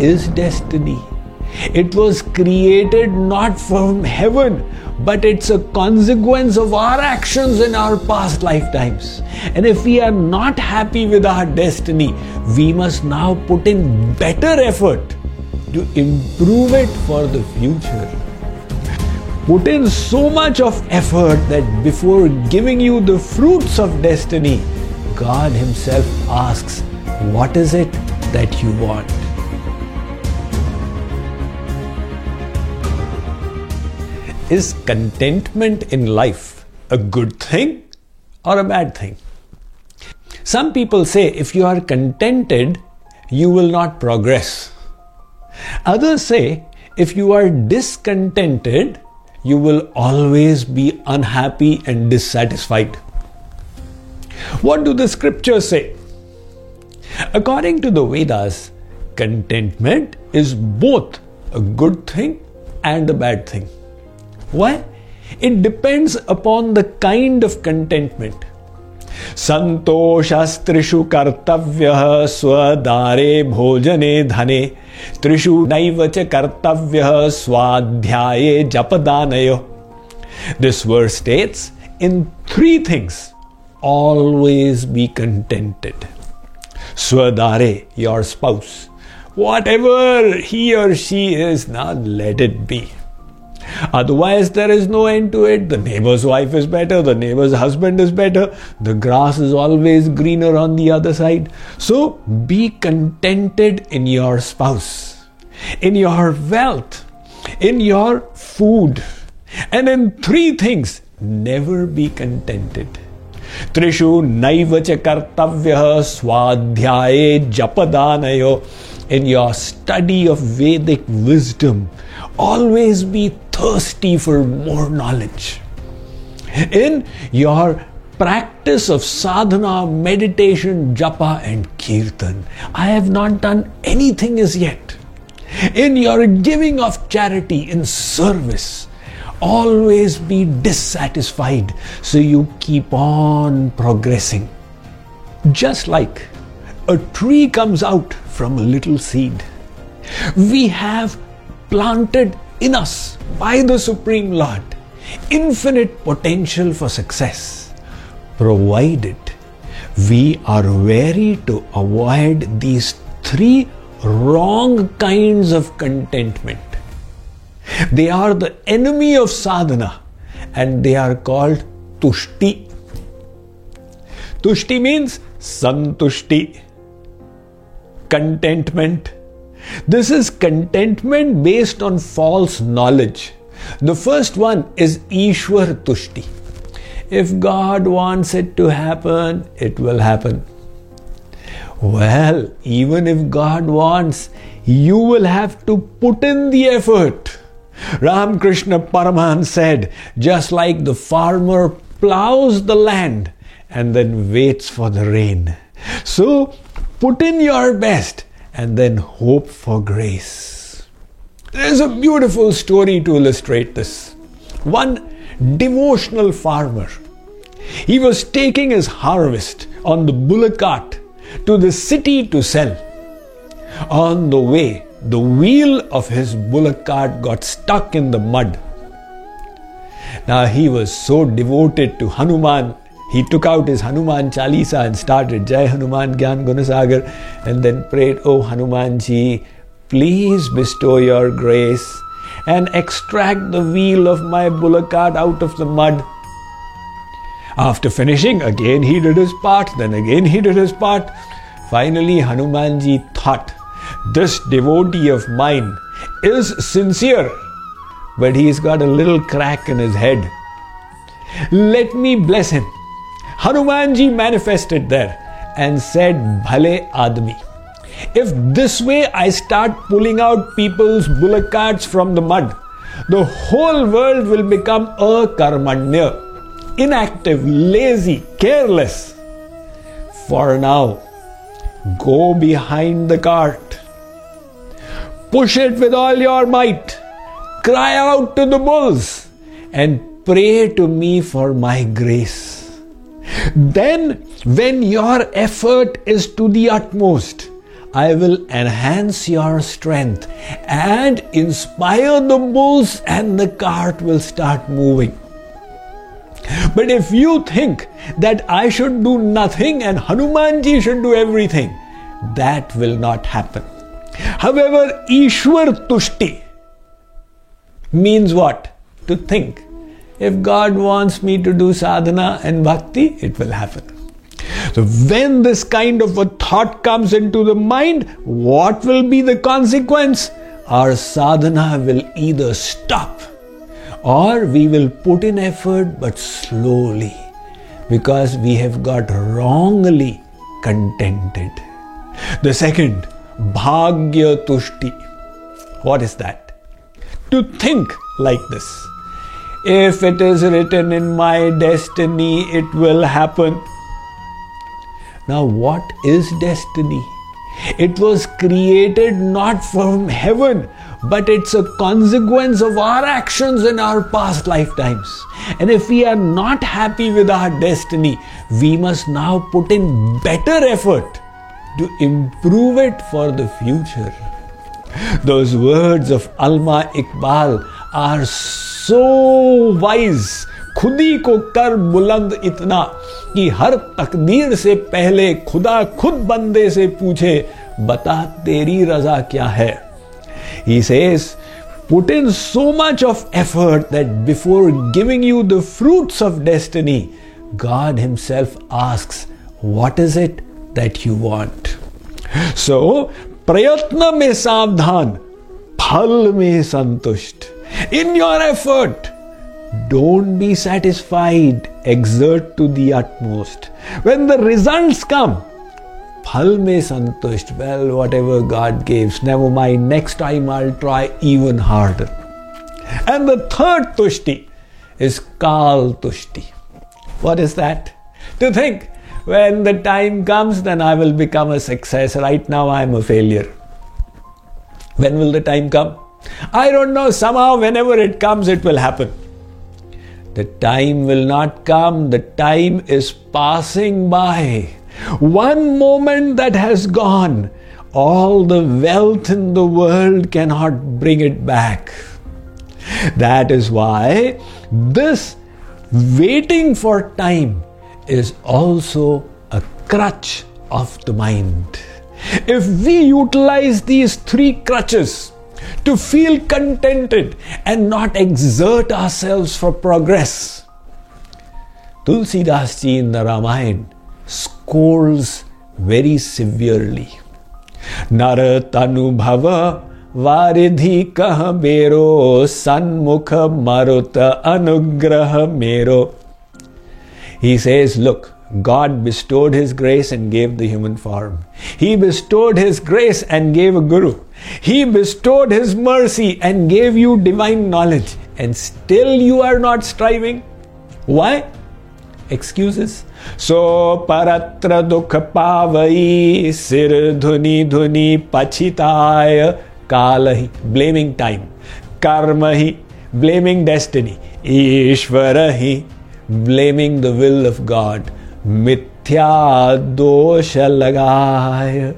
is destiny. It was created not from heaven, but it's a consequence of our actions in our past lifetimes. And if we are not happy with our destiny, we must now put in better effort to improve it for the future. Put in so much of effort that before giving you the fruits of destiny, God Himself asks, What is it that you want? Is contentment in life a good thing or a bad thing? Some people say if you are contented, you will not progress. Others say if you are discontented, you will always be unhappy and dissatisfied. What do the scriptures say? According to the Vedas, contentment is both a good thing and a bad thing. Why? It depends upon the kind of contentment. संतोषस्त्रिषु कर्तव्य स्वदारे भोजने धने त्रिषु नैव च कर्तव्य स्वाध्याये जपदानय This verse states, in three things, always be contented. Swadare, your spouse. Whatever he or she is, now let it be. Otherwise, there is no end to it. The neighbor's wife is better, the neighbor's husband is better, the grass is always greener on the other side. So be contented in your spouse, in your wealth, in your food, and in three things. Never be contented. Trishu नैव च swadhyaye japadanayo. in your study of Vedic wisdom, always be thirsty for more knowledge. In your practice of sadhana, meditation, japa, and kirtan, I have not done anything as yet. In your giving of charity, in service, always be dissatisfied so you keep on progressing. Just like a tree comes out from a little seed. We have planted in us by the Supreme Lord infinite potential for success, provided we are wary to avoid these three wrong kinds of contentment. They are the enemy of sadhana and they are called tushti. Tushti means santushti contentment. This is contentment based on false knowledge. The first one is Ishwar Tushti. If God wants it to happen, it will happen. Well, even if God wants, you will have to put in the effort. Ramakrishna Paramahansa said, just like the farmer plows the land and then waits for the rain. So, Put in your best and then hope for grace. There's a beautiful story to illustrate this. One devotional farmer, he was taking his harvest on the bullock cart to the city to sell. On the way, the wheel of his bullock cart got stuck in the mud. Now he was so devoted to Hanuman he took out his Hanuman Chalisa and started Jai Hanuman Gyan Gunasagar and then prayed, Oh Hanumanji, please bestow your grace and extract the wheel of my bullock cart out of the mud. After finishing, again he did his part, then again he did his part. Finally, Hanumanji thought, This devotee of mine is sincere, but he's got a little crack in his head. Let me bless him Hanumanji manifested there and said, Bhale Admi. If this way I start pulling out people's bullock carts from the mud, the whole world will become a karmanya, inactive, lazy, careless. For now, go behind the cart, push it with all your might, cry out to the bulls, and pray to me for my grace. Then, when your effort is to the utmost, I will enhance your strength and inspire the bulls, and the cart will start moving. But if you think that I should do nothing and Hanumanji should do everything, that will not happen. However, Ishwar Tushti means what? To think. If God wants me to do sadhana and bhakti, it will happen. So, when this kind of a thought comes into the mind, what will be the consequence? Our sadhana will either stop or we will put in effort but slowly because we have got wrongly contented. The second, Bhagya Tushti. What is that? To think like this. If it is written in my destiny, it will happen. Now, what is destiny? It was created not from heaven, but it's a consequence of our actions in our past lifetimes. And if we are not happy with our destiny, we must now put in better effort to improve it for the future. Those words of Allama Iqbal are so wise, खुदी को कर बुलंद इतना कि हर तकदीर से पहले खुदा खुद बंदे से पूछे, बता तेरी रजा क्या है? He says put in so much of effort that before giving you the fruits of destiny God himself ask what is it that you want so प्रयत्न में सावधान, फल में संतुष्ट। In your effort, don't be satisfied, exert to the utmost. When the results come, phal mein santusht. Well, whatever God gives, never mind. Next time I'll try even harder. And the third tushti is kal tushti. What is that? To think when the time comes, then I will become a success. Right now, I am a failure. When will the time come? I don't know. Somehow, whenever it comes, it will happen. The time will not come. The time is passing by. One moment that has gone, all the wealth in the world cannot bring it back. That is why this waiting for time is also a crutch of the mind. If we utilize these three crutches to feel contented and not exert ourselves for progress, Tulsidas ji in the Ramayana scolds very severely. Naratanubhava varidhi kah bero sanmukha maruta anugraha mero. He says, Look, God bestowed His grace and gave the human form. He bestowed His grace and gave a guru. He bestowed His mercy and gave you divine knowledge, and still you are not striving. Why? Excuses. So paratra dukha pavai sir dhuni dhuni pachitaya kalahi. Blaming time. Karmahi. Blaming destiny. Ishvarahi. Blaming the will of God. Mithya dosha lagaya.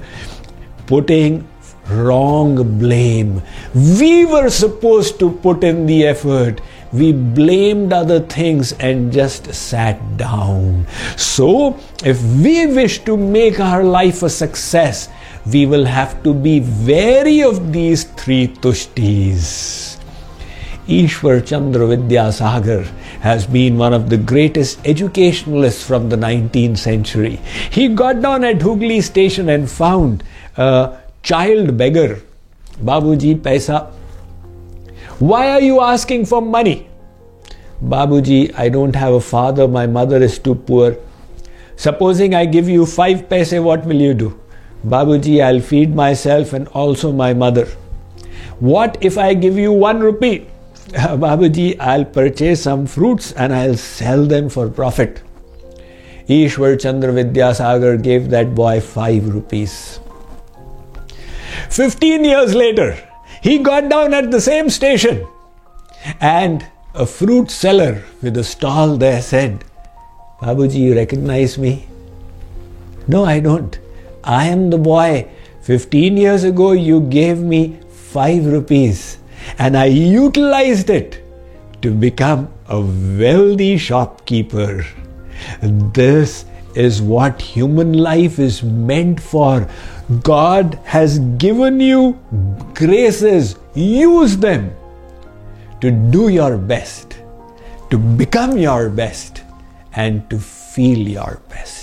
Putting wrong blame. We were supposed to put in the effort we blamed other things and just sat down. So, if we wish to make our life a success, we will have to be wary of these three tushtis. Ishwar Chandra Vidyasagar has been one of the greatest educationalists from the 19th century. He got down at Hooghly station and found a child beggar. Babuji, paisa why are you asking for money? Babuji, I don't have a father, my mother is too poor. Supposing I give you five paise, what will you do? Babuji, I'll feed myself and also my mother. What if I give you one rupee? Babuji, I'll purchase some fruits and I'll sell them for profit. Ishwar Chandra Vidyasagar gave that boy five rupees. Fifteen years later, he got down at the same station and a fruit seller with a stall there said, Babuji, you recognize me? No, I don't. I am the boy 15 years ago, you gave me 5 rupees and I utilized it to become a wealthy shopkeeper. This is what human life is meant for. God has given you graces, use them to do your best, to become your best, and to feel your best.